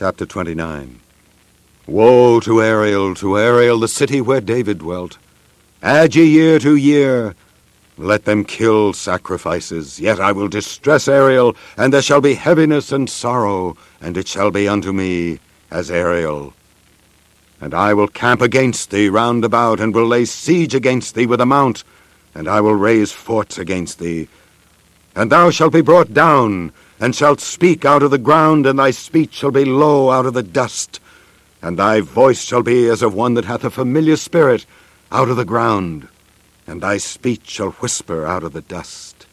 Chapter 29 Woe to Ariel, to Ariel, the city where David dwelt. Add ye year to year. Let them kill sacrifices. Yet I will distress Ariel, and there shall be heaviness and sorrow, and it shall be unto me as Ariel. And I will camp against thee round about, and will lay siege against thee with a mount, and I will raise forts against thee. And thou shalt be brought down, and shalt speak out of the ground, and thy speech shall be low out of the dust, and thy voice shall be as of one that hath a familiar spirit out of the ground, and thy speech shall whisper out of the dust.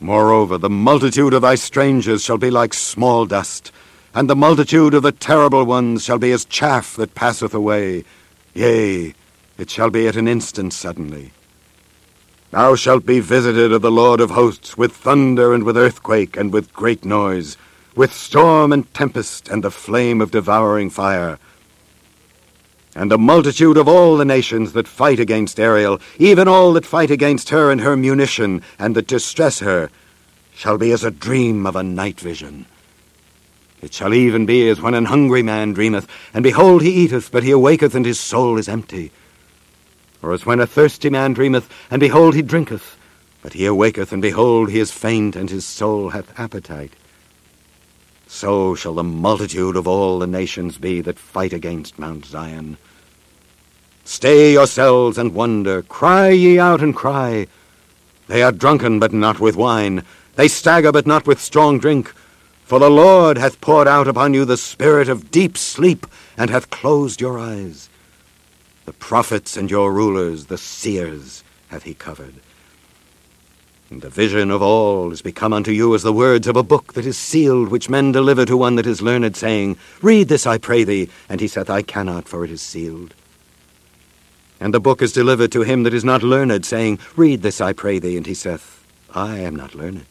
Moreover, the multitude of thy strangers shall be like small dust, and the multitude of the terrible ones shall be as chaff that passeth away. Yea, it shall be at an instant suddenly. Thou shalt be visited of the Lord of hosts with thunder and with earthquake and with great noise, with storm and tempest and the flame of devouring fire. And the multitude of all the nations that fight against Ariel, even all that fight against her and her munition, and that distress her, shall be as a dream of a night vision. It shall even be as when an hungry man dreameth, and behold he eateth, but he awaketh, and his soul is empty. Or as when a thirsty man dreameth, and behold he drinketh, but he awaketh, and behold he is faint, and his soul hath appetite. So shall the multitude of all the nations be that fight against Mount Zion. Stay yourselves and wonder, cry ye out and cry. They are drunken, but not with wine. They stagger, but not with strong drink. For the Lord hath poured out upon you the spirit of deep sleep, and hath closed your eyes. The prophets and your rulers, the seers, hath he covered. And the vision of all is become unto you as the words of a book that is sealed, which men deliver to one that is learned, saying, Read this, I pray thee. And he saith, I cannot, for it is sealed. And the book is delivered to him that is not learned, saying, Read this, I pray thee. And he saith, I am not learned.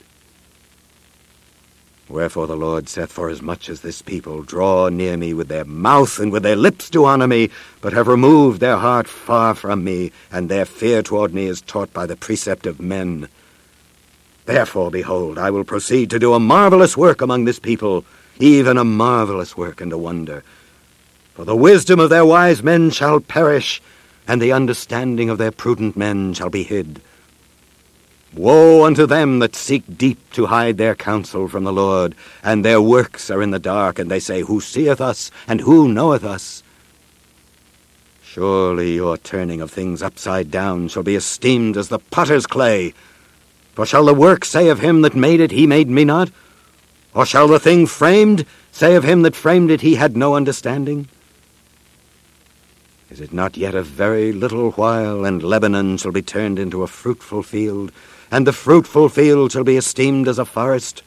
Wherefore the Lord saith, Forasmuch as this people draw near me with their mouth and with their lips to honour me, but have removed their heart far from me, and their fear toward me is taught by the precept of men. Therefore, behold, I will proceed to do a marvelous work among this people, even a marvelous work and a wonder. For the wisdom of their wise men shall perish, and the understanding of their prudent men shall be hid. Woe unto them that seek deep to hide their counsel from the Lord, and their works are in the dark, and they say, Who seeth us, and who knoweth us? Surely your turning of things upside down shall be esteemed as the potter's clay. For shall the work say of him that made it, He made me not? Or shall the thing framed say of him that framed it, He had no understanding? Is it not yet a very little while, and Lebanon shall be turned into a fruitful field, and the fruitful field shall be esteemed as a forest.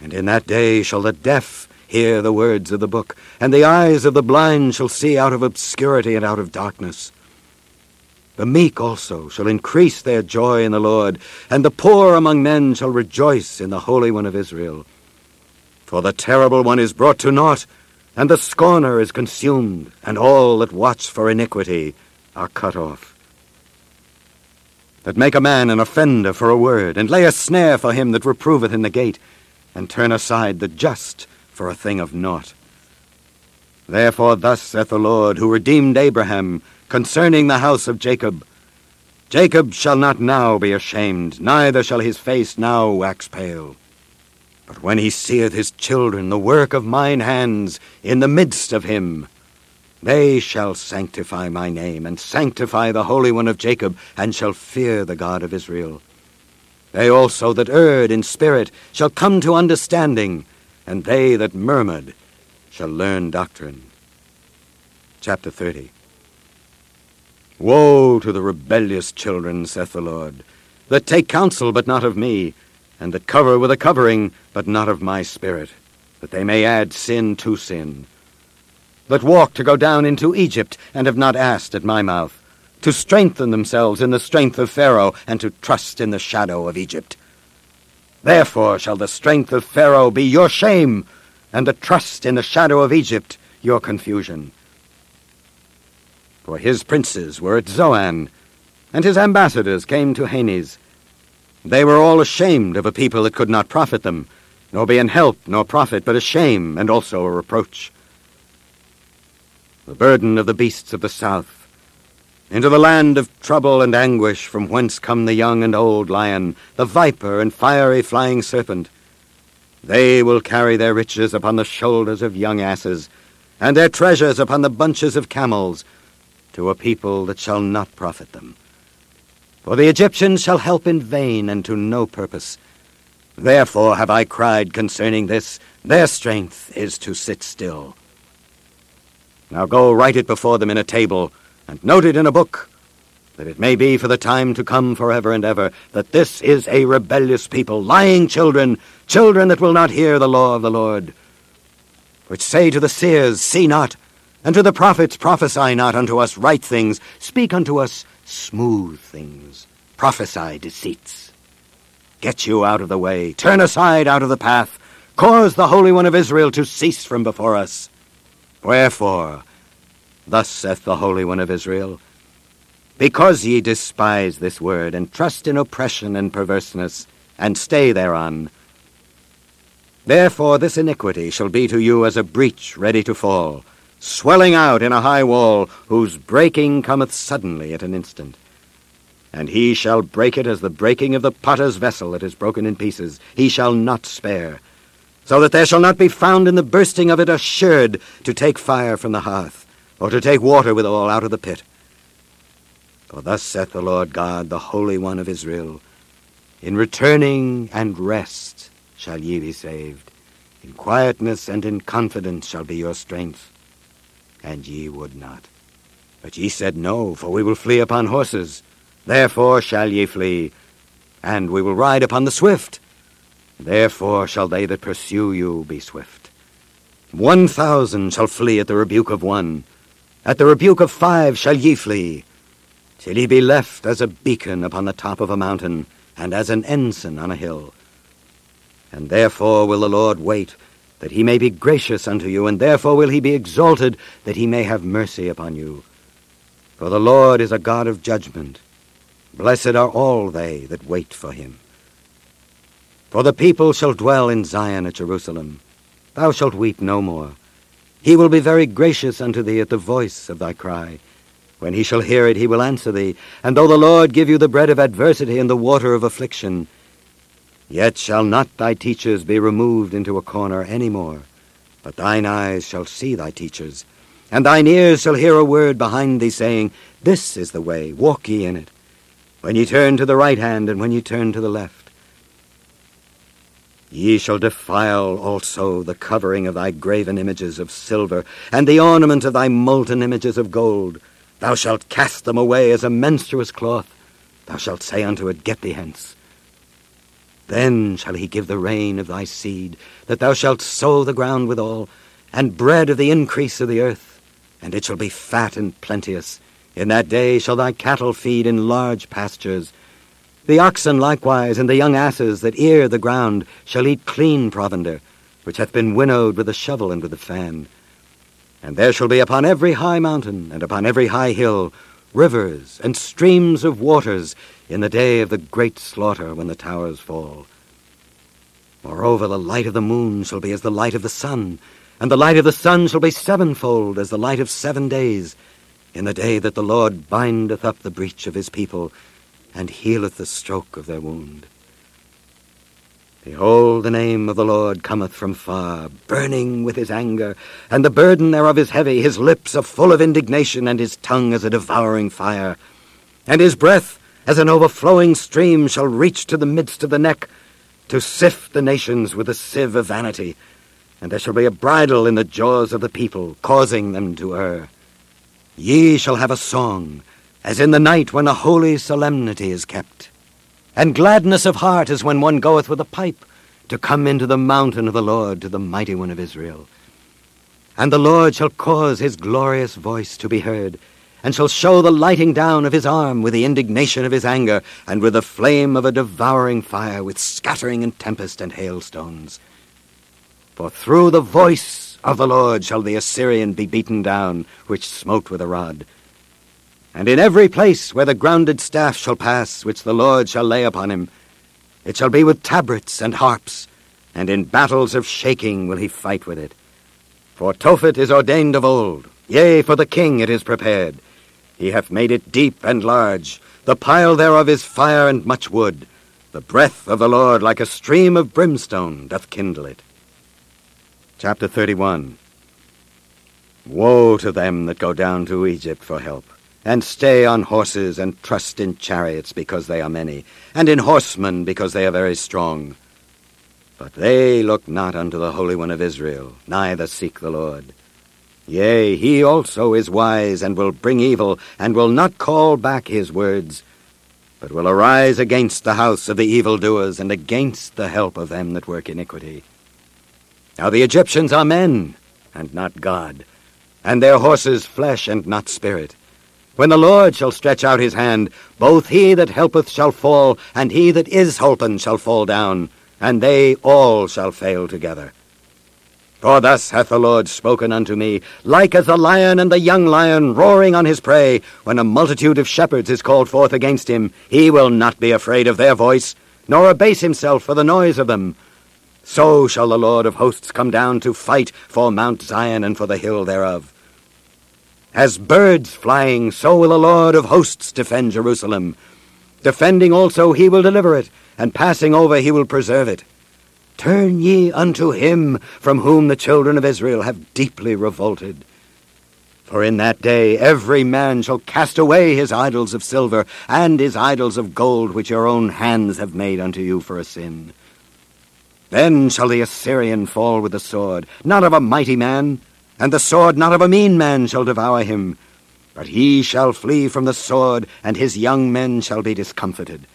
And in that day shall the deaf hear the words of the book, and the eyes of the blind shall see out of obscurity and out of darkness. The meek also shall increase their joy in the Lord, and the poor among men shall rejoice in the Holy One of Israel. For the terrible one is brought to naught, and the scorner is consumed, and all that watch for iniquity are cut off that make a man an offender for a word, and lay a snare for him that reproveth in the gate, and turn aside the just for a thing of naught. Therefore thus saith the Lord, who redeemed Abraham, concerning the house of Jacob, Jacob shall not now be ashamed, neither shall his face now wax pale. But when he seeth his children, the work of mine hands, in the midst of him, they shall sanctify my name, and sanctify the Holy One of Jacob, and shall fear the God of Israel. They also that erred in spirit shall come to understanding, and they that murmured shall learn doctrine. Chapter 30 Woe to the rebellious children, saith the Lord, that take counsel, but not of me, and that cover with a covering, but not of my spirit, that they may add sin to sin that walk to go down into Egypt, and have not asked at my mouth, to strengthen themselves in the strength of Pharaoh, and to trust in the shadow of Egypt. Therefore shall the strength of Pharaoh be your shame, and the trust in the shadow of Egypt your confusion. For his princes were at Zoan, and his ambassadors came to Hanes. They were all ashamed of a people that could not profit them, nor be an help nor profit, but a shame and also a reproach. The burden of the beasts of the south, into the land of trouble and anguish, from whence come the young and old lion, the viper and fiery flying serpent. They will carry their riches upon the shoulders of young asses, and their treasures upon the bunches of camels, to a people that shall not profit them. For the Egyptians shall help in vain and to no purpose. Therefore have I cried concerning this, their strength is to sit still. Now go write it before them in a table, and note it in a book, that it may be for the time to come forever and ever, that this is a rebellious people, lying children, children that will not hear the law of the Lord, which say to the seers, See not, and to the prophets, Prophesy not unto us right things, speak unto us smooth things, prophesy deceits. Get you out of the way, turn aside out of the path, cause the Holy One of Israel to cease from before us. Wherefore, thus saith the Holy One of Israel, because ye despise this word, and trust in oppression and perverseness, and stay thereon, therefore this iniquity shall be to you as a breach ready to fall, swelling out in a high wall, whose breaking cometh suddenly at an instant. And he shall break it as the breaking of the potter's vessel that is broken in pieces. He shall not spare, so that there shall not be found in the bursting of it a sherd to take fire from the hearth, or to take water withal out of the pit. For thus saith the Lord God, the Holy One of Israel, In returning and rest shall ye be saved. In quietness and in confidence shall be your strength. And ye would not. But ye said, No, for we will flee upon horses. Therefore shall ye flee, and we will ride upon the swift. Therefore shall they that pursue you be swift. One thousand shall flee at the rebuke of one. At the rebuke of five shall ye flee, till ye be left as a beacon upon the top of a mountain, and as an ensign on a hill. And therefore will the Lord wait, that he may be gracious unto you, and therefore will he be exalted, that he may have mercy upon you. For the Lord is a God of judgment. Blessed are all they that wait for him. For the people shall dwell in Zion at Jerusalem. Thou shalt weep no more. He will be very gracious unto thee at the voice of thy cry. When he shall hear it, he will answer thee. And though the Lord give you the bread of adversity and the water of affliction, yet shall not thy teachers be removed into a corner any more. But thine eyes shall see thy teachers, and thine ears shall hear a word behind thee, saying, This is the way, walk ye in it. When ye turn to the right hand, and when ye turn to the left. Ye shall defile also the covering of thy graven images of silver, and the ornament of thy molten images of gold. Thou shalt cast them away as a menstruous cloth. Thou shalt say unto it, Get thee hence. Then shall he give the rain of thy seed, that thou shalt sow the ground withal, and bread of the increase of the earth, and it shall be fat and plenteous. In that day shall thy cattle feed in large pastures. The oxen likewise, and the young asses that ear the ground, shall eat clean provender, which hath been winnowed with the shovel and with the fan. And there shall be upon every high mountain, and upon every high hill, rivers and streams of waters in the day of the great slaughter when the towers fall. Moreover, the light of the moon shall be as the light of the sun, and the light of the sun shall be sevenfold as the light of seven days, in the day that the Lord bindeth up the breach of his people, and healeth the stroke of their wound. Behold, the name of the Lord cometh from far, burning with his anger, and the burden thereof is heavy. His lips are full of indignation, and his tongue as a devouring fire. And his breath as an overflowing stream shall reach to the midst of the neck, to sift the nations with a sieve of vanity. And there shall be a bridle in the jaws of the people, causing them to err. Ye shall have a song, as in the night when a holy solemnity is kept. And gladness of heart as when one goeth with a pipe to come into the mountain of the Lord to the mighty one of Israel. And the Lord shall cause his glorious voice to be heard, and shall show the lighting down of his arm with the indignation of his anger, and with the flame of a devouring fire, with scattering and tempest and hailstones. For through the voice of the Lord shall the Assyrian be beaten down, which smote with a rod. And in every place where the grounded staff shall pass, which the Lord shall lay upon him, it shall be with tabrets and harps, and in battles of shaking will he fight with it. For Tophet is ordained of old, yea, for the king it is prepared. He hath made it deep and large, the pile thereof is fire and much wood. The breath of the Lord like a stream of brimstone doth kindle it. Chapter 31 Woe to them that go down to Egypt for help, and stay on horses, and trust in chariots because they are many, and in horsemen because they are very strong. But they look not unto the Holy One of Israel, neither seek the Lord. Yea, he also is wise, and will bring evil, and will not call back his words, but will arise against the house of the evildoers, and against the help of them that work iniquity. Now the Egyptians are men, and not God, and their horses flesh, and not spirit. When the Lord shall stretch out his hand, both he that helpeth shall fall, and he that is holpen shall fall down, and they all shall fail together. For thus hath the Lord spoken unto me, like as the lion and the young lion roaring on his prey, when a multitude of shepherds is called forth against him, he will not be afraid of their voice, nor abase himself for the noise of them. So shall the Lord of hosts come down to fight for Mount Zion and for the hill thereof. As birds flying, so will the Lord of hosts defend Jerusalem. Defending also he will deliver it, and passing over he will preserve it. Turn ye unto him from whom the children of Israel have deeply revolted. For in that day every man shall cast away his idols of silver and his idols of gold which your own hands have made unto you for a sin. Then shall the Assyrian fall with the sword, not of a mighty man, and the sword not of a mean man shall devour him. But he shall flee from the sword, and his young men shall be discomfited.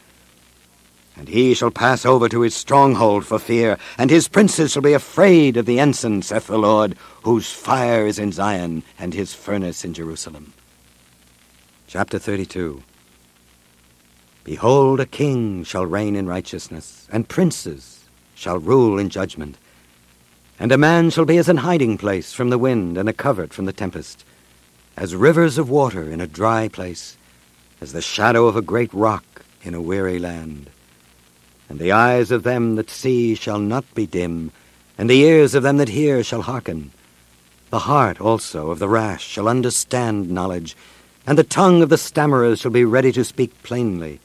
And he shall pass over to his stronghold for fear, and his princes shall be afraid of the ensign, saith the Lord, whose fire is in Zion, and his furnace in Jerusalem. Chapter 32 Behold, a king shall reign in righteousness, and princes shall rule in judgment. And a man shall be as an hiding place from the wind, and a covert from the tempest, as rivers of water in a dry place, as the shadow of a great rock in a weary land. And the eyes of them that see shall not be dim, and the ears of them that hear shall hearken. The heart also of the rash shall understand knowledge, and the tongue of the stammerers shall be ready to speak plainly.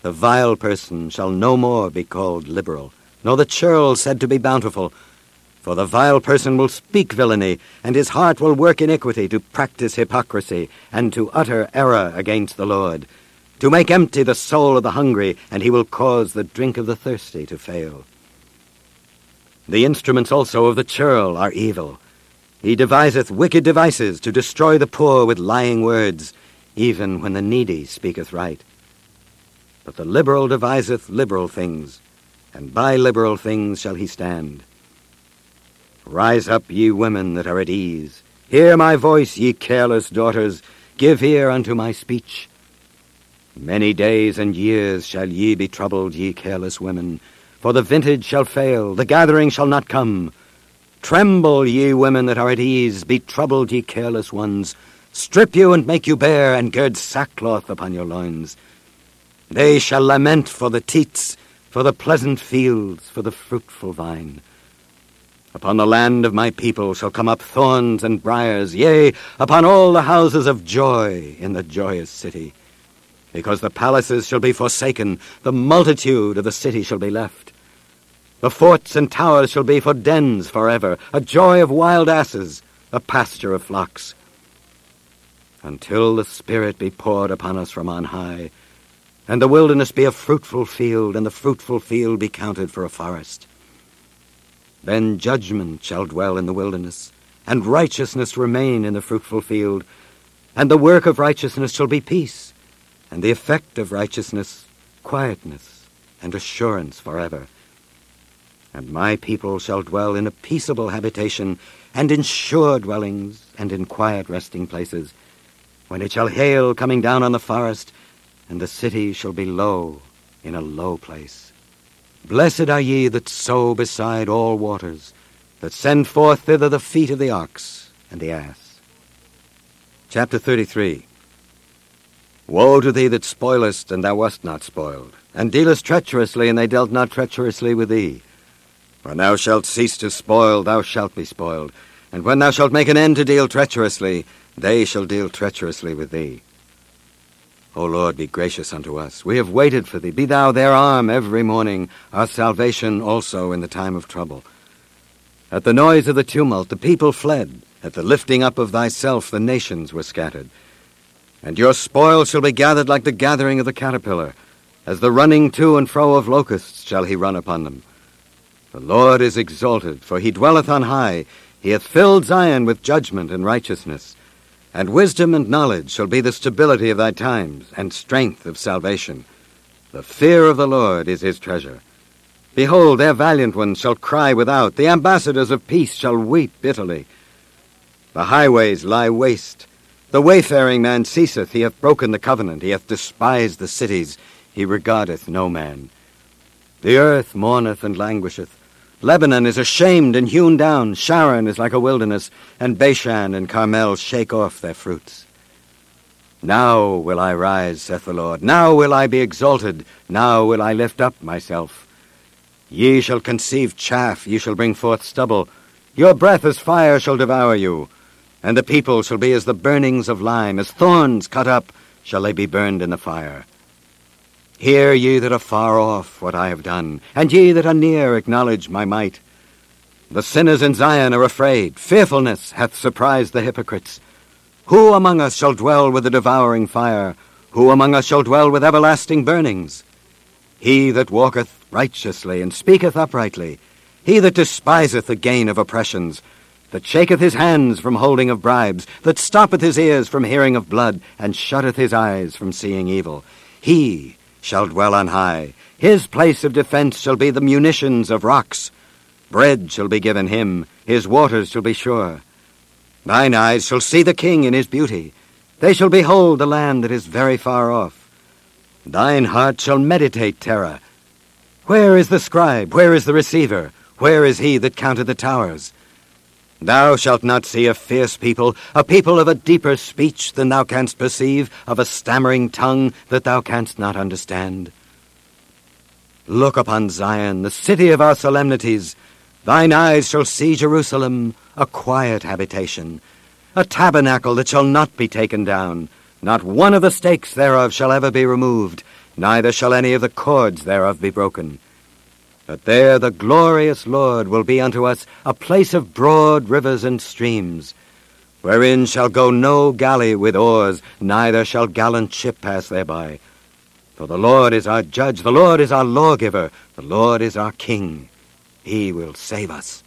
The vile person shall no more be called liberal, nor the churl said to be bountiful. For the vile person will speak villainy, and his heart will work iniquity to practice hypocrisy, and to utter error against the Lord to make empty the soul of the hungry, and he will cause the drink of the thirsty to fail. The instruments also of the churl are evil. He deviseth wicked devices to destroy the poor with lying words, even when the needy speaketh right. But the liberal deviseth liberal things, and by liberal things shall he stand. Rise up, ye women that are at ease. Hear my voice, ye careless daughters. Give ear unto my speech. Many days and years shall ye be troubled, ye careless women, for the vintage shall fail, the gathering shall not come. Tremble, ye women that are at ease, be troubled, ye careless ones. Strip you and make you bare, and gird sackcloth upon your loins. They shall lament for the teats, for the pleasant fields, for the fruitful vine. Upon the land of my people shall come up thorns and briers, yea, upon all the houses of joy in the joyous city because the palaces shall be forsaken, the multitude of the city shall be left. The forts and towers shall be for dens forever, a joy of wild asses, a pasture of flocks. Until the Spirit be poured upon us from on high, and the wilderness be a fruitful field, and the fruitful field be counted for a forest. Then judgment shall dwell in the wilderness, and righteousness remain in the fruitful field, and the work of righteousness shall be peace and the effect of righteousness, quietness and assurance forever. And my people shall dwell in a peaceable habitation, and in sure dwellings, and in quiet resting places, when it shall hail coming down on the forest, and the city shall be low in a low place. Blessed are ye that sow beside all waters, that send forth thither the feet of the ox and the ass. Chapter 33 Woe to thee that spoilest, and thou wast not spoiled, and dealest treacherously, and they dealt not treacherously with thee. When thou shalt cease to spoil, thou shalt be spoiled. And when thou shalt make an end to deal treacherously, they shall deal treacherously with thee. O Lord, be gracious unto us. We have waited for thee. Be thou their arm every morning, our salvation also in the time of trouble. At the noise of the tumult, the people fled. At the lifting up of thyself, the nations were scattered. And your spoil shall be gathered like the gathering of the caterpillar. As the running to and fro of locusts shall he run upon them. The Lord is exalted, for he dwelleth on high. He hath filled Zion with judgment and righteousness. And wisdom and knowledge shall be the stability of thy times, and strength of salvation. The fear of the Lord is his treasure. Behold, their valiant ones shall cry without, the ambassadors of peace shall weep bitterly. The highways lie waste. The wayfaring man ceaseth, he hath broken the covenant, he hath despised the cities, he regardeth no man. The earth mourneth and languisheth. Lebanon is ashamed and hewn down. Sharon is like a wilderness, and Bashan and Carmel shake off their fruits. Now will I rise, saith the Lord. Now will I be exalted. Now will I lift up myself. Ye shall conceive chaff, ye shall bring forth stubble. Your breath as fire shall devour you. And the people shall be as the burnings of lime, as thorns cut up shall they be burned in the fire. Hear ye that are far off what I have done, and ye that are near acknowledge my might. The sinners in Zion are afraid. Fearfulness hath surprised the hypocrites. Who among us shall dwell with the devouring fire? Who among us shall dwell with everlasting burnings? He that walketh righteously and speaketh uprightly, he that despiseth the gain of oppressions, that shaketh his hands from holding of bribes, that stoppeth his ears from hearing of blood, and shutteth his eyes from seeing evil, he shall dwell on high. His place of defence shall be the munitions of rocks. Bread shall be given him, his waters shall be sure. Thine eyes shall see the king in his beauty. They shall behold the land that is very far off. Thine heart shall meditate terror. Where is the scribe? Where is the receiver? Where is he that counted the towers? Thou shalt not see a fierce people, a people of a deeper speech than thou canst perceive, of a stammering tongue that thou canst not understand. Look upon Zion, the city of our solemnities. Thine eyes shall see Jerusalem, a quiet habitation, a tabernacle that shall not be taken down. Not one of the stakes thereof shall ever be removed, neither shall any of the cords thereof be broken. But there the glorious Lord will be unto us a place of broad rivers and streams, wherein shall go no galley with oars, neither shall gallant ship pass thereby. For the Lord is our judge, the Lord is our lawgiver, the Lord is our king. He will save us.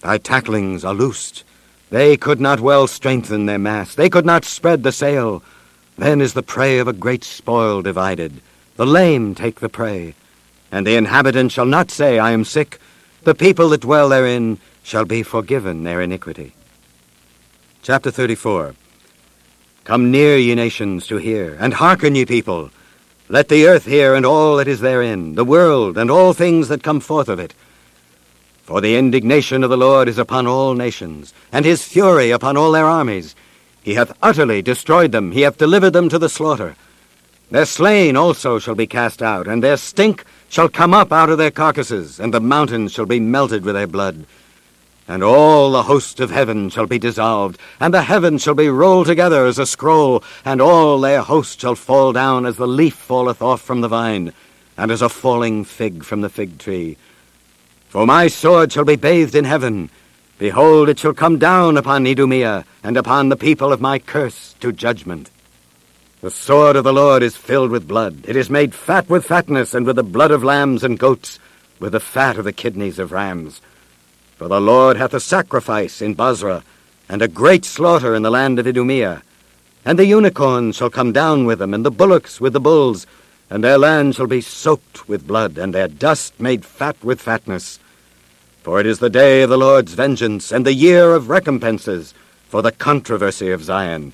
Thy tacklings are loosed. They could not well strengthen their mast. They could not spread the sail. Then is the prey of a great spoil divided. The lame take the prey and the inhabitants shall not say, I am sick. The people that dwell therein shall be forgiven their iniquity. Chapter 34 Come near, ye nations, to hear, and hearken, ye people. Let the earth hear, and all that is therein, the world, and all things that come forth of it. For the indignation of the Lord is upon all nations, and his fury upon all their armies. He hath utterly destroyed them, he hath delivered them to the slaughter. Their slain also shall be cast out, and their stink shall come up out of their carcasses, and the mountains shall be melted with their blood. And all the host of heaven shall be dissolved, and the heavens shall be rolled together as a scroll, and all their host shall fall down as the leaf falleth off from the vine, and as a falling fig from the fig tree. For my sword shall be bathed in heaven. Behold, it shall come down upon Idumea, and upon the people of my curse to judgment. The sword of the Lord is filled with blood. It is made fat with fatness, and with the blood of lambs and goats, with the fat of the kidneys of rams. For the Lord hath a sacrifice in Bozrah, and a great slaughter in the land of Idumea. And the unicorns shall come down with them, and the bullocks with the bulls, and their land shall be soaked with blood, and their dust made fat with fatness. For it is the day of the Lord's vengeance, and the year of recompenses, for the controversy of Zion.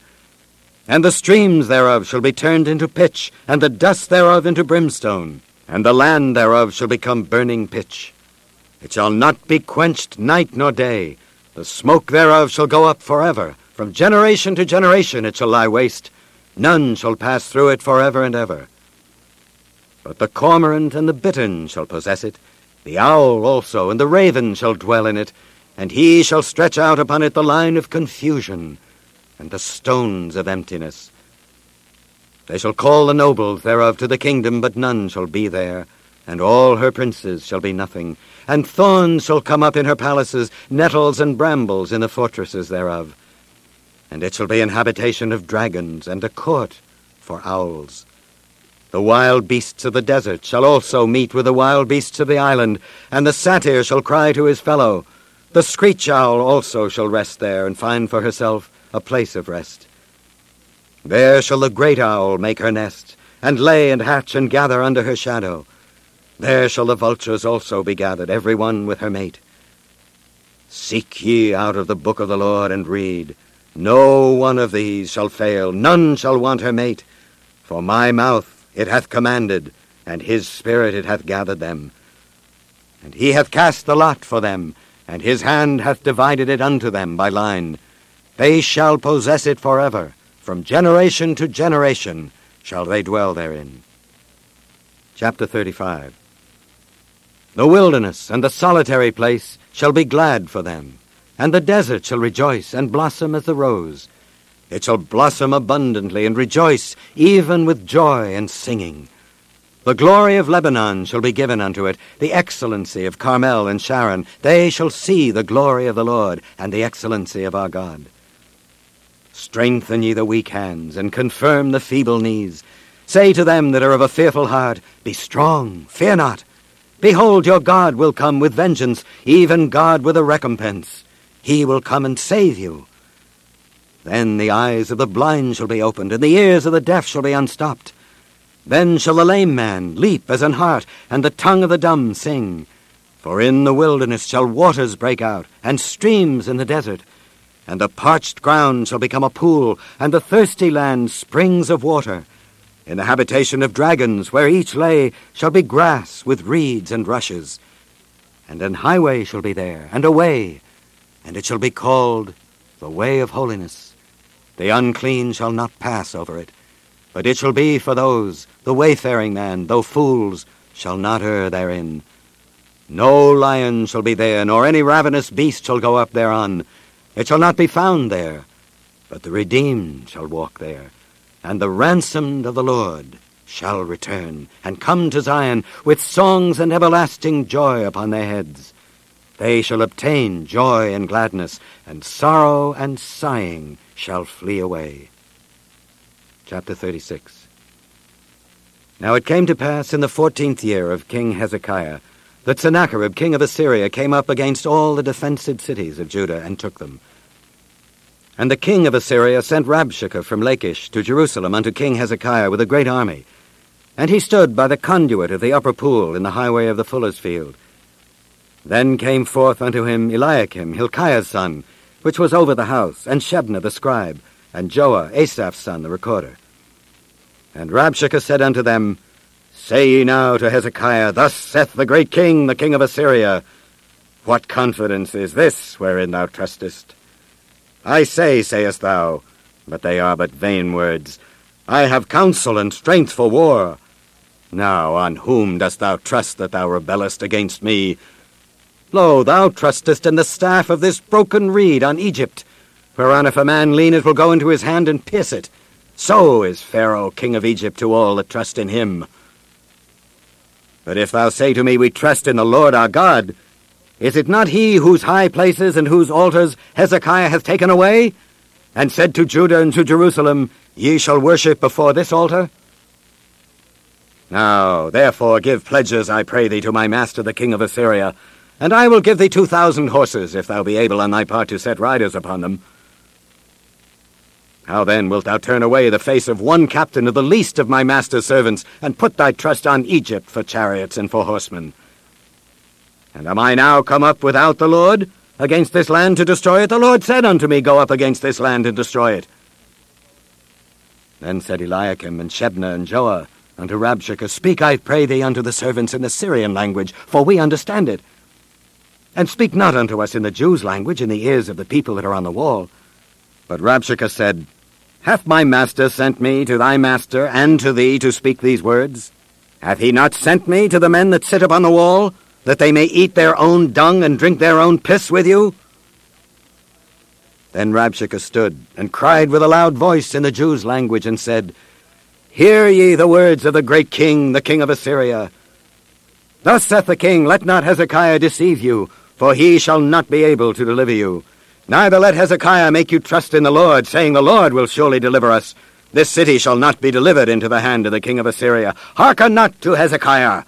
And the streams thereof shall be turned into pitch, and the dust thereof into brimstone, and the land thereof shall become burning pitch. It shall not be quenched night nor day. The smoke thereof shall go up forever. From generation to generation it shall lie waste. None shall pass through it forever and ever. But the cormorant and the bittern shall possess it, The owl also and the raven shall dwell in it, and he shall stretch out upon it the line of confusion, and the stones of emptiness. They shall call the nobles thereof to the kingdom, but none shall be there, and all her princes shall be nothing. And thorns shall come up in her palaces, nettles and brambles in the fortresses thereof. And it shall be an habitation of dragons, and a court for owls. The wild beasts of the desert shall also meet with the wild beasts of the island, and the satyr shall cry to his fellow. The screech owl also shall rest there, and find for herself a place of rest. There shall the great owl make her nest, and lay and hatch and gather under her shadow. There shall the vultures also be gathered, every one with her mate. Seek ye out of the book of the Lord and read. No one of these shall fail, none shall want her mate. For my mouth it hath commanded, and his spirit it hath gathered them. And he hath cast the lot for them, and his hand hath divided it unto them by line. They shall possess it forever, from generation to generation shall they dwell therein. Chapter 35 The wilderness and the solitary place shall be glad for them, and the desert shall rejoice and blossom as the rose. It shall blossom abundantly and rejoice, even with joy and singing. The glory of Lebanon shall be given unto it, the excellency of Carmel and Sharon. They shall see the glory of the Lord and the excellency of our God. Strengthen ye the weak hands, and confirm the feeble knees. Say to them that are of a fearful heart, Be strong, fear not. Behold, your God will come with vengeance, even God with a recompense. He will come and save you. Then the eyes of the blind shall be opened, and the ears of the deaf shall be unstopped. Then shall the lame man leap as an hart, and the tongue of the dumb sing. For in the wilderness shall waters break out, and streams in the desert. And the parched ground shall become a pool, and the thirsty land springs of water. In the habitation of dragons, where each lay, shall be grass with reeds and rushes. And an highway shall be there, and a way, and it shall be called the way of holiness. The unclean shall not pass over it, but it shall be for those, the wayfaring man, though fools, shall not err therein. No lion shall be there, nor any ravenous beast shall go up thereon. It shall not be found there, but the redeemed shall walk there, and the ransomed of the Lord shall return, and come to Zion with songs and everlasting joy upon their heads. They shall obtain joy and gladness, and sorrow and sighing shall flee away. Chapter 36 Now it came to pass in the fourteenth year of King Hezekiah that Sennacherib, king of Assyria, came up against all the defenced cities of Judah and took them. And the king of Assyria sent Rabshakeh from Lachish to Jerusalem unto King Hezekiah with a great army. And he stood by the conduit of the upper pool in the highway of the fuller's field. Then came forth unto him Eliakim, Hilkiah's son, which was over the house, and Shebna the scribe, and Joah, Asaph's son, the recorder. And Rabshakeh said unto them, Say ye now to Hezekiah, Thus saith the great king, the king of Assyria, What confidence is this wherein thou trustest? I say, sayest thou, but they are but vain words. I have counsel and strength for war. Now on whom dost thou trust that thou rebellest against me, Lo, thou trustest in the staff of this broken reed on Egypt, whereon if a man lean it will go into his hand and pierce it. So is Pharaoh king of Egypt to all that trust in him. But if thou say to me, We trust in the Lord our God, is it not he whose high places and whose altars Hezekiah hath taken away, and said to Judah and to Jerusalem, Ye shall worship before this altar? Now, therefore, give pledges, I pray thee, to my master the king of Assyria, and I will give thee two thousand horses, if thou be able on thy part to set riders upon them. How then wilt thou turn away the face of one captain of the least of my master's servants, and put thy trust on Egypt for chariots and for horsemen? And am I now come up without the Lord against this land to destroy it? The Lord said unto me, Go up against this land and destroy it. Then said Eliakim and Shebna and Joah unto Rabshakeh, Speak, I pray thee, unto the servants in the Syrian language, for we understand it. And speak not unto us in the Jews' language in the ears of the people that are on the wall. But Rabshakeh said, Hath my master sent me to thy master and to thee to speak these words? Hath he not sent me to the men that sit upon the wall, that they may eat their own dung and drink their own piss with you? Then Rabshakeh stood and cried with a loud voice in the Jews' language and said, Hear ye the words of the great king, the king of Assyria. Thus saith the king, Let not Hezekiah deceive you, for he shall not be able to deliver you. Neither let Hezekiah make you trust in the Lord, saying, The Lord will surely deliver us. This city shall not be delivered into the hand of the king of Assyria. Hearken not to Hezekiah.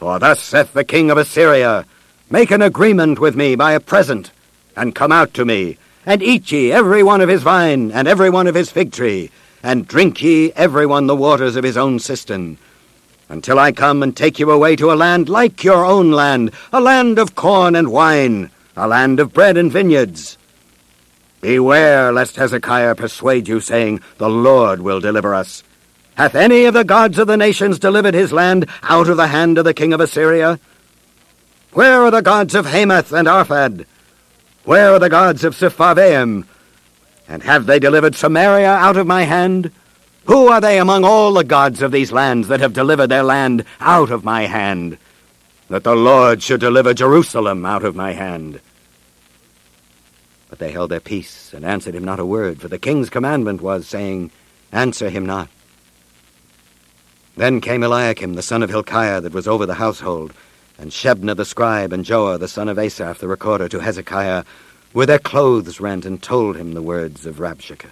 For thus saith the king of Assyria, Make an agreement with me by a present, and come out to me, and eat ye every one of his vine, and every one of his fig tree, and drink ye every one the waters of his own cistern, until I come and take you away to a land like your own land, a land of corn and wine, a land of bread and vineyards. Beware lest Hezekiah persuade you, saying, The Lord will deliver us. Hath any of the gods of the nations delivered his land out of the hand of the king of Assyria? Where are the gods of Hamath and Arphad? Where are the gods of Sepharvaim? And have they delivered Samaria out of my hand? Who are they among all the gods of these lands that have delivered their land out of my hand? That the Lord should deliver Jerusalem out of my hand. But they held their peace and answered him not a word, for the king's commandment was, saying, Answer him not. Then came Eliakim, the son of Hilkiah, that was over the household, and Shebna the scribe, and Joah the son of Asaph the recorder, to Hezekiah, with their clothes rent, and told him the words of Rabshakeh.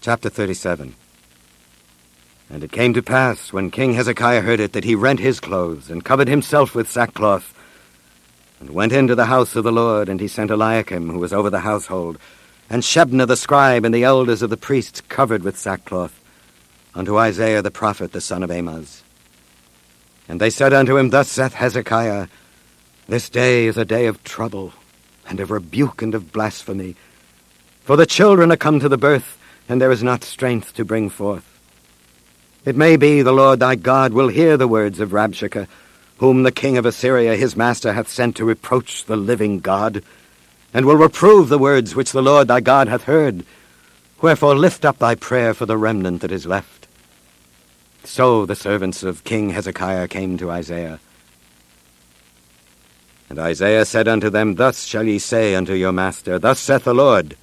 Chapter 37 And it came to pass, when King Hezekiah heard it, that he rent his clothes, and covered himself with sackcloth, and went into the house of the Lord, and he sent Eliakim, who was over the household, and Shebna the scribe, and the elders of the priests covered with sackcloth, unto Isaiah the prophet, the son of Amoz. And they said unto him, Thus saith Hezekiah, This day is a day of trouble, and of rebuke and of blasphemy. For the children are come to the birth, and there is not strength to bring forth. It may be the Lord thy God will hear the words of Rabshakeh, whom the king of Assyria his master hath sent to reproach the living God, and will reprove the words which the Lord thy God hath heard. Wherefore lift up thy prayer for the remnant that is left. So the servants of King Hezekiah came to Isaiah. And Isaiah said unto them, Thus shall ye say unto your master, Thus saith the Lord,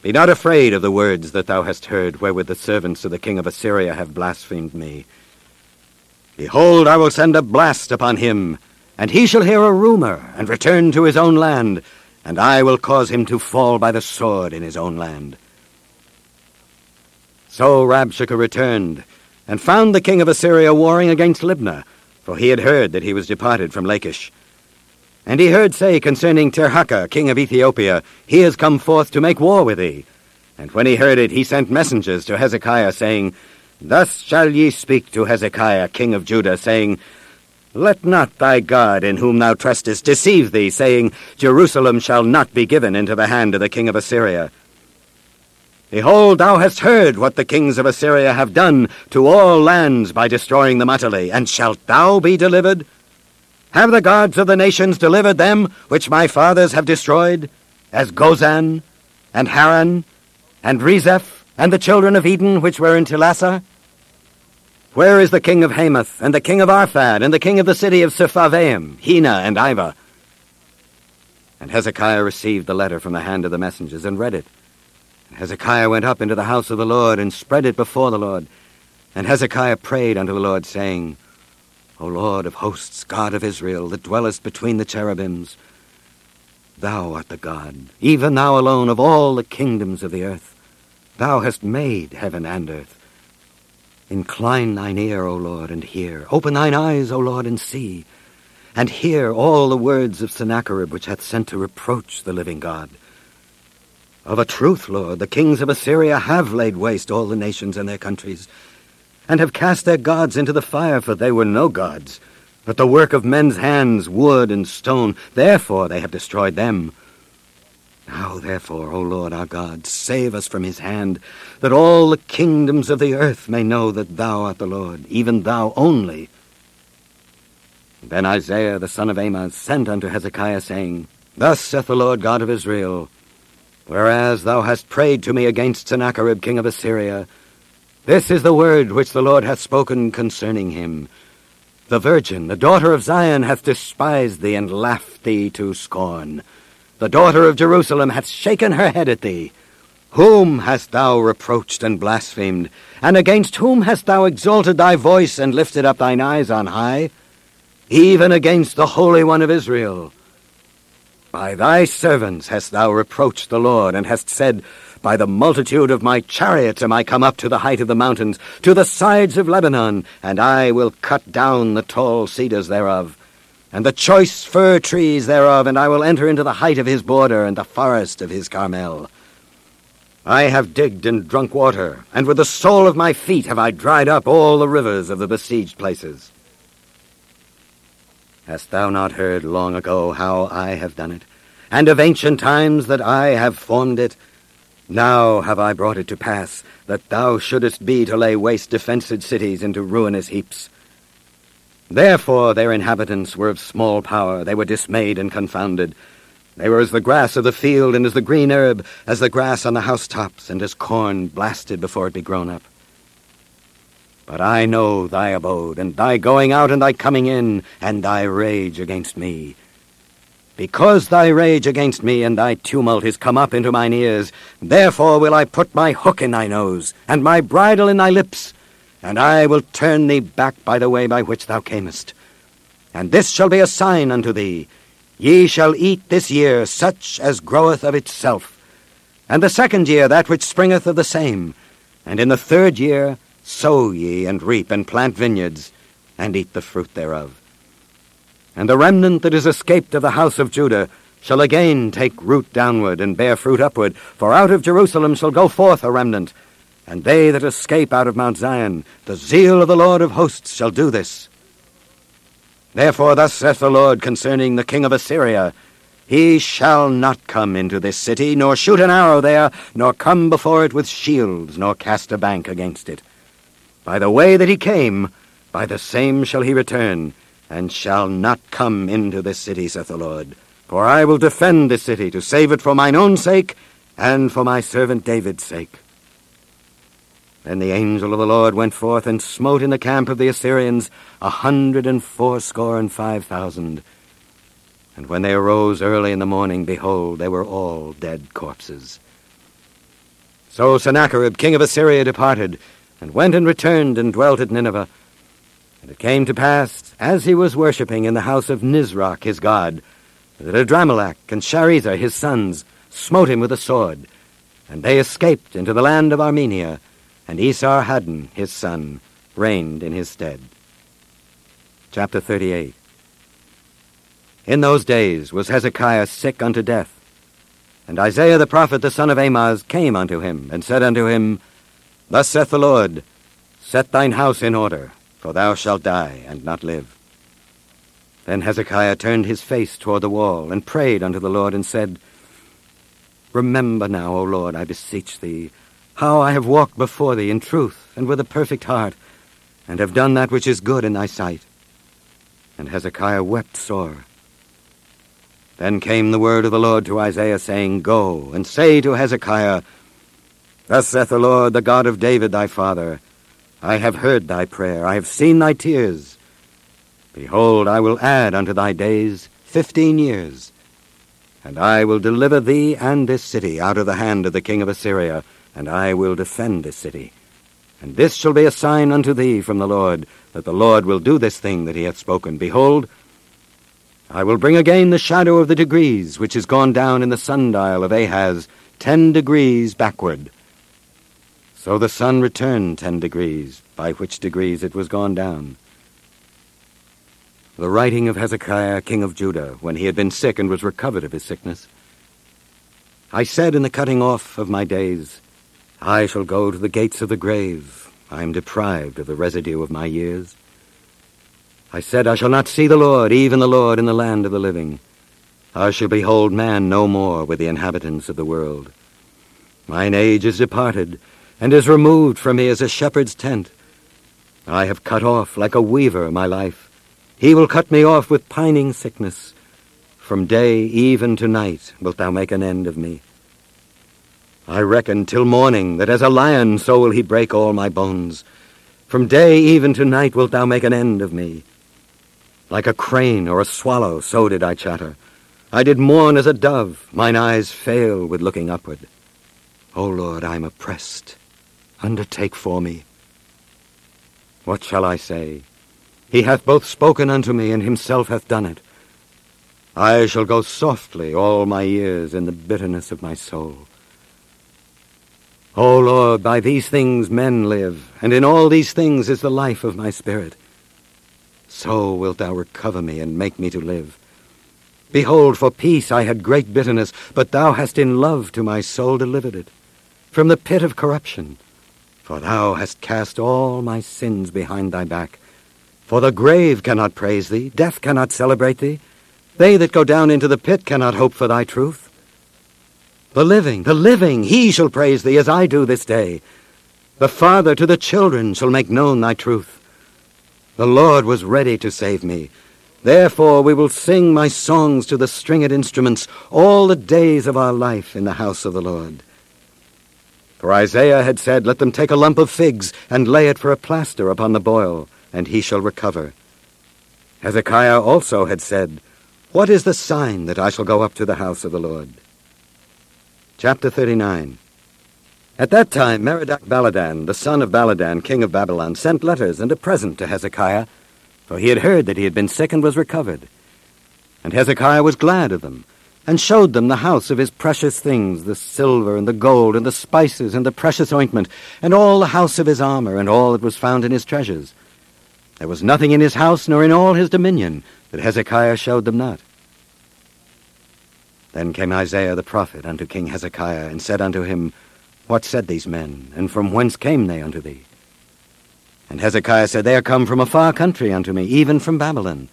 Be not afraid of the words that thou hast heard, wherewith the servants of the king of Assyria have blasphemed me. Behold, I will send a blast upon him, and he shall hear a rumor, and return to his own land, and I will cause him to fall by the sword in his own land. So Rabshakeh returned, and found the king of Assyria warring against Libnah, for he had heard that he was departed from Lachish. And he heard say concerning Tirhakah, king of Ethiopia, He is come forth to make war with thee. And when he heard it, he sent messengers to Hezekiah, saying, Thus shall ye speak to Hezekiah, king of Judah, saying, Let not thy God, in whom thou trustest, deceive thee, saying, Jerusalem shall not be given into the hand of the king of Assyria. Behold, thou hast heard what the kings of Assyria have done to all lands by destroying them utterly, and shalt thou be delivered? Have the gods of the nations delivered them which my fathers have destroyed, as Gozan, and Haran, and Rezeph, and the children of Eden which were in Telassar? Where is the king of Hamath, and the king of Arphad, and the king of the city of Sepharvaim, Hena and Ivah? And Hezekiah received the letter from the hand of the messengers, and read it. Hezekiah went up into the house of the Lord, and spread it before the Lord. And Hezekiah prayed unto the Lord, saying, O Lord of hosts, God of Israel, that dwellest between the cherubims, Thou art the God, even thou alone of all the kingdoms of the earth. Thou hast made heaven and earth. Incline thine ear, O Lord, and hear. Open thine eyes, O Lord, and see. And hear all the words of Sennacherib, which hath sent to reproach the living God. Of a truth, Lord, the kings of Assyria have laid waste all the nations and their countries, and have cast their gods into the fire, for they were no gods, but the work of men's hands, wood and stone. Therefore they have destroyed them. Now, therefore, O Lord our God, save us from his hand, that all the kingdoms of the earth may know that thou art the Lord, even thou only. Then Isaiah the son of Amoz sent unto Hezekiah, saying, Thus saith the Lord God of Israel, Whereas thou hast prayed to me against Sennacherib king of Assyria, this is the word which the Lord hath spoken concerning him. The virgin, the daughter of Zion, hath despised thee and laughed thee to scorn. The daughter of Jerusalem hath shaken her head at thee. Whom hast thou reproached and blasphemed? And against whom hast thou exalted thy voice and lifted up thine eyes on high? Even against the Holy One of Israel. By thy servants hast thou reproached the Lord, and hast said, By the multitude of my chariots am I come up to the height of the mountains, to the sides of Lebanon, and I will cut down the tall cedars thereof, and the choice fir trees thereof, and I will enter into the height of his border, and the forest of his Carmel. I have digged and drunk water, and with the sole of my feet have I dried up all the rivers of the besieged places. Hast thou not heard long ago how I have done it, and of ancient times that I have formed it? Now have I brought it to pass that thou shouldest be to lay waste defenced cities into ruinous heaps. Therefore their inhabitants were of small power, they were dismayed and confounded. They were as the grass of the field, and as the green herb, as the grass on the housetops, and as corn blasted before it be grown up. But I know thy abode, and thy going out and thy coming in, and thy rage against me. Because thy rage against me and thy tumult is come up into mine ears, therefore will I put my hook in thy nose, and my bridle in thy lips, and I will turn thee back by the way by which thou camest. And this shall be a sign unto thee. Ye shall eat this year such as groweth of itself, and the second year that which springeth of the same, and in the third year Sow ye, and reap, and plant vineyards, and eat the fruit thereof. And the remnant that is escaped of the house of Judah shall again take root downward, and bear fruit upward, for out of Jerusalem shall go forth a remnant, and they that escape out of Mount Zion, the zeal of the Lord of hosts shall do this. Therefore thus saith the Lord concerning the king of Assyria, He shall not come into this city, nor shoot an arrow there, nor come before it with shields, nor cast a bank against it. By the way that he came, by the same shall he return, and shall not come into this city, saith the Lord. For I will defend this city, to save it for mine own sake, and for my servant David's sake. Then the angel of the Lord went forth and smote in the camp of the Assyrians a hundred and fourscore and five thousand. And when they arose early in the morning, behold, they were all dead corpses. So Sennacherib, king of Assyria, departed, and went and returned and dwelt at Nineveh. And it came to pass, as he was worshipping in the house of Nisroch his god, that Adrammelech and Sharezer his sons smote him with a sword, and they escaped into the land of Armenia, and Esarhaddon his son reigned in his stead. Chapter 38 In those days was Hezekiah sick unto death, and Isaiah the prophet the son of Amoz came unto him, and said unto him, Thus saith the Lord, Set thine house in order, for thou shalt die and not live. Then Hezekiah turned his face toward the wall, and prayed unto the Lord, and said, Remember now, O Lord, I beseech thee, how I have walked before thee in truth and with a perfect heart, and have done that which is good in thy sight. And Hezekiah wept sore. Then came the word of the Lord to Isaiah, saying, Go, and say to Hezekiah, Thus saith the Lord, the God of David thy father, I have heard thy prayer, I have seen thy tears. Behold, I will add unto thy days fifteen years, and I will deliver thee and this city out of the hand of the king of Assyria, and I will defend this city. And this shall be a sign unto thee from the Lord, that the Lord will do this thing that he hath spoken. Behold, I will bring again the shadow of the degrees, which is gone down in the sundial of Ahaz, ten degrees backward. So the sun returned ten degrees, by which degrees it was gone down. The writing of Hezekiah, king of Judah, when he had been sick and was recovered of his sickness. I said in the cutting off of my days, I shall go to the gates of the grave. I am deprived of the residue of my years. I said, I shall not see the Lord, even the Lord, in the land of the living. I shall behold man no more with the inhabitants of the world. Mine age is departed, and is removed from me as a shepherd's tent. I have cut off like a weaver my life. He will cut me off with pining sickness. From day even to night wilt thou make an end of me. I reckon till morning that as a lion so will he break all my bones. From day even to night wilt thou make an end of me. Like a crane or a swallow, so did I chatter. I did mourn as a dove, mine eyes fail with looking upward. O Lord, I am oppressed. Undertake for me. What shall I say? He hath both spoken unto me, and himself hath done it. I shall go softly all my years in the bitterness of my soul. O Lord, by these things men live, and in all these things is the life of my spirit. So wilt thou recover me and make me to live. Behold, for peace I had great bitterness, but thou hast in love to my soul delivered it. From the pit of corruption, for thou hast cast all my sins behind thy back. For the grave cannot praise thee, death cannot celebrate thee. They that go down into the pit cannot hope for thy truth. The living, the living, he shall praise thee as I do this day. The father to the children shall make known thy truth. The Lord was ready to save me. Therefore we will sing my songs to the stringed instruments all the days of our life in the house of the Lord. For Isaiah had said, Let them take a lump of figs and lay it for a plaster upon the boil, and he shall recover. Hezekiah also had said, What is the sign that I shall go up to the house of the Lord? Chapter 39 At that time Merodach Baladan, the son of Baladan, king of Babylon, sent letters and a present to Hezekiah, for he had heard that he had been sick and was recovered. And Hezekiah was glad of them, and showed them the house of his precious things, the silver and the gold and the spices and the precious ointment, and all the house of his armor, and all that was found in his treasures. There was nothing in his house nor in all his dominion that Hezekiah showed them not. Then came Isaiah the prophet unto King Hezekiah, and said unto him, What said these men, and from whence came they unto thee? And Hezekiah said, They are come from a far country unto me, even from Babylon.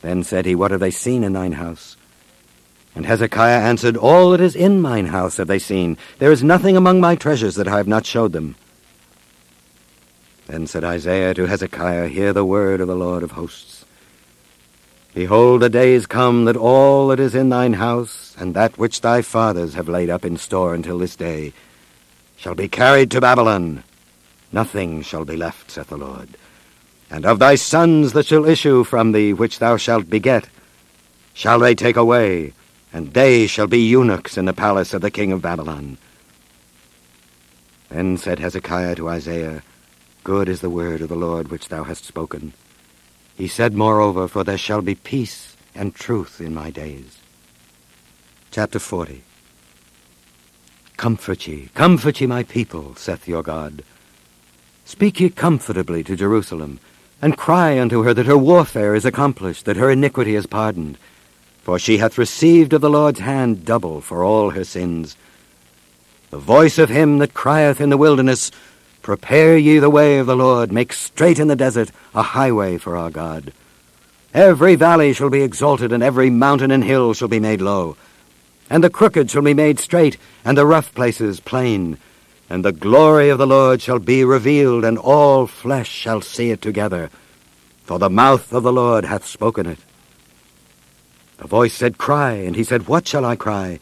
Then said he, What have they seen in thine house? And Hezekiah answered, All that is in mine house have they seen. There is nothing among my treasures that I have not showed them. Then said Isaiah to Hezekiah, Hear the word of the Lord of hosts. Behold, the days come that all that is in thine house, and that which thy fathers have laid up in store until this day, shall be carried to Babylon. Nothing shall be left, saith the Lord. And of thy sons that shall issue from thee, which thou shalt beget, shall they take away, and they shall be eunuchs in the palace of the king of Babylon. Then said Hezekiah to Isaiah, Good is the word of the Lord which thou hast spoken. He said, moreover, For there shall be peace and truth in my days. Chapter 40 Comfort ye, comfort ye my people, saith your God. Speak ye comfortably to Jerusalem, and cry unto her that her warfare is accomplished, that her iniquity is pardoned. For she hath received of the Lord's hand double for all her sins. The voice of him that crieth in the wilderness, Prepare ye the way of the Lord, make straight in the desert a highway for our God. Every valley shall be exalted, and every mountain and hill shall be made low. And the crooked shall be made straight, and the rough places plain. And the glory of the Lord shall be revealed, and all flesh shall see it together. For the mouth of the Lord hath spoken it. The voice said, Cry, and he said, What shall I cry?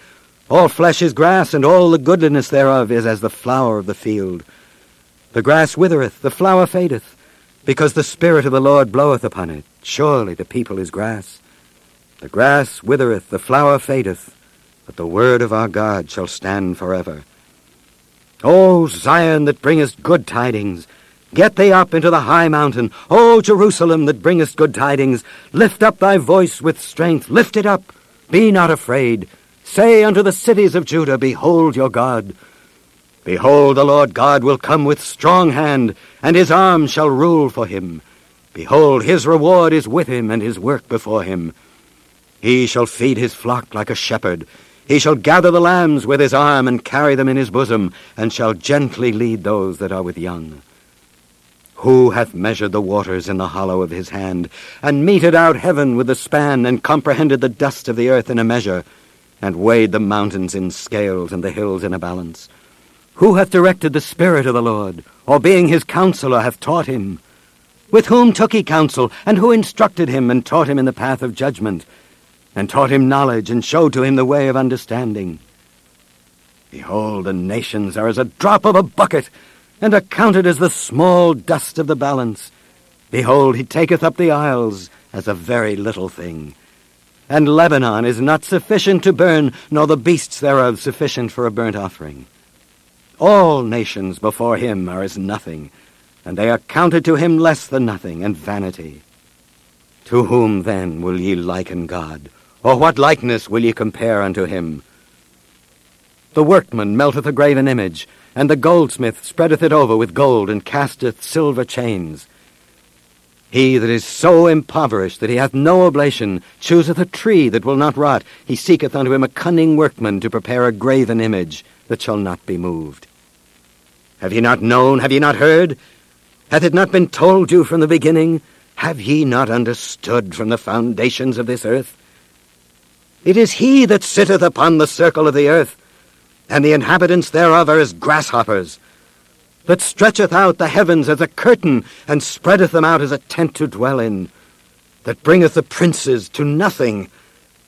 All flesh is grass, and all the goodliness thereof is as the flower of the field. The grass withereth, the flower fadeth, because the Spirit of the Lord bloweth upon it. Surely the people is grass. The grass withereth, the flower fadeth, but the word of our God shall stand forever. O Zion that bringest good tidings, get thee up into the high mountain. O Jerusalem that bringest good tidings, lift up thy voice with strength, lift it up, be not afraid. Say unto the cities of Judah, Behold your God. Behold, the Lord God will come with strong hand, and his arm shall rule for him. Behold, his reward is with him, and his work before him. He shall feed his flock like a shepherd. He shall gather the lambs with his arm, and carry them in his bosom, and shall gently lead those that are with young. Who hath measured the waters in the hollow of his hand, and meted out heaven with a span, and comprehended the dust of the earth in a measure, and weighed the mountains in scales, and the hills in a balance? Who hath directed the Spirit of the Lord, or being his counselor hath taught him? With whom took he counsel, and who instructed him, and taught him in the path of judgment, and taught him knowledge, and showed to him the way of understanding? Behold, the nations are as a drop of a bucket, and are counted as the small dust of the balance. Behold, he taketh up the isles as a very little thing. And Lebanon is not sufficient to burn, nor the beasts thereof sufficient for a burnt offering. All nations before him are as nothing, and they are counted to him less than nothing, and vanity. To whom then will ye liken God? Or what likeness will ye compare unto him? The workman melteth a graven image, and the goldsmith spreadeth it over with gold, and casteth silver chains. He that is so impoverished that he hath no oblation chooseth a tree that will not rot. He seeketh unto him a cunning workman to prepare a graven image that shall not be moved. Have ye not known? Have ye not heard? Hath it not been told you from the beginning? Have ye not understood from the foundations of this earth? It is he that sitteth upon the circle of the earth, and the inhabitants thereof are as grasshoppers, that stretcheth out the heavens as a curtain, and spreadeth them out as a tent to dwell in, that bringeth the princes to nothing.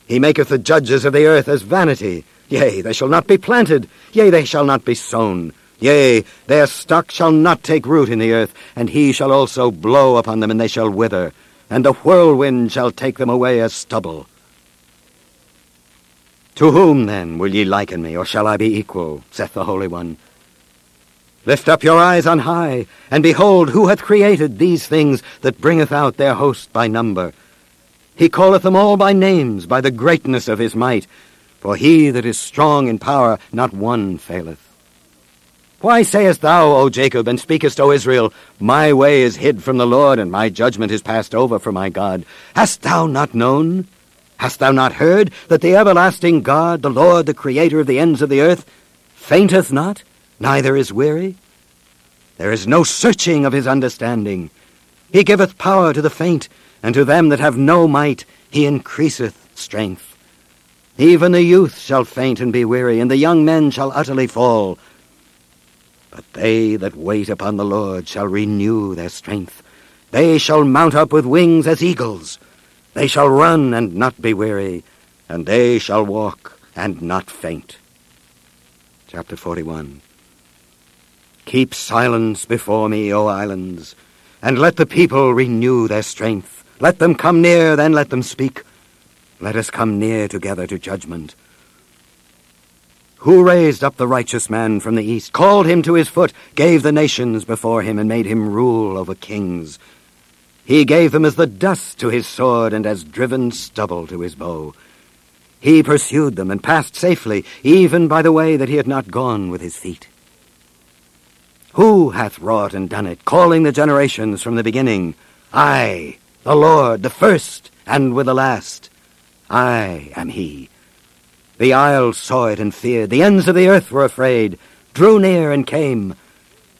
He maketh the judges of the earth as vanity. Yea, they shall not be planted, yea, they shall not be sown. Yea, their stock shall not take root in the earth, and he shall also blow upon them, and they shall wither, and the whirlwind shall take them away as stubble. To whom, then, will ye liken me, or shall I be equal, saith the Holy One? Lift up your eyes on high, and behold who hath created these things that bringeth out their host by number. He calleth them all by names, by the greatness of his might. For he that is strong in power, not one faileth. Why sayest thou, O Jacob, and speakest, O Israel, My way is hid from the Lord, and my judgment is passed over for my God? Hast thou not known? Hast thou not heard that the everlasting God, the Lord, the Creator of the ends of the earth, fainteth not, neither is weary? There is no searching of his understanding. He giveth power to the faint, and to them that have no might he increaseth strength. Even the youth shall faint and be weary, and the young men shall utterly fall. But they that wait upon the Lord shall renew their strength. They shall mount up with wings as eagles. They shall run and not be weary, and they shall walk and not faint. Chapter 41 Keep silence before me, O islands, and let the people renew their strength. Let them come near, then let them speak. Let us come near together to judgment. Who raised up the righteous man from the east, called him to his foot, gave the nations before him, and made him rule over kings? He gave them as the dust to his sword and as driven stubble to his bow. He pursued them and passed safely, even by the way that he had not gone with his feet. Who hath wrought and done it, calling the generations from the beginning? I, the Lord, the first, and with the last. I am he. The isles saw it and feared. The ends of the earth were afraid, drew near and came.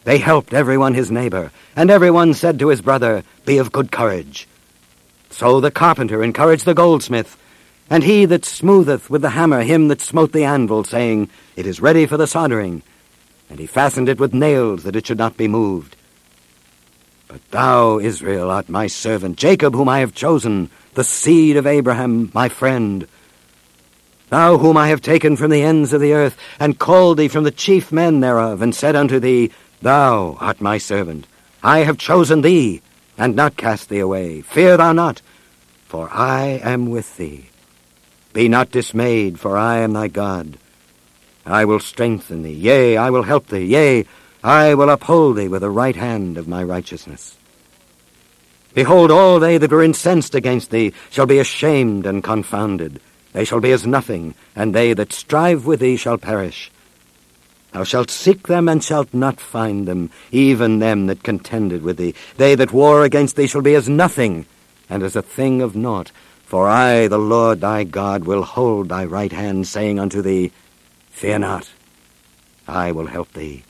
They helped every one his neighbor, and every one said to his brother, Be of good courage. So the carpenter encouraged the goldsmith, and he that smootheth with the hammer him that smote the anvil, saying, It is ready for the soldering. And he fastened it with nails, that it should not be moved. But thou, Israel, art my servant, Jacob, whom I have chosen, the seed of Abraham, my friend. Thou whom I have taken from the ends of the earth, and called thee from the chief men thereof, and said unto thee, Thou art my servant. I have chosen thee, and not cast thee away. Fear thou not, for I am with thee. Be not dismayed, for I am thy God. I will strengthen thee, yea, I will help thee, yea, I will uphold thee with the right hand of my righteousness. Behold, all they that were incensed against thee shall be ashamed and confounded. They shall be as nothing, and they that strive with thee shall perish. Thou shalt seek them and shalt not find them, even them that contended with thee. They that war against thee shall be as nothing, and as a thing of naught. For I, the Lord thy God, will hold thy right hand, saying unto thee, Fear not, I will help thee.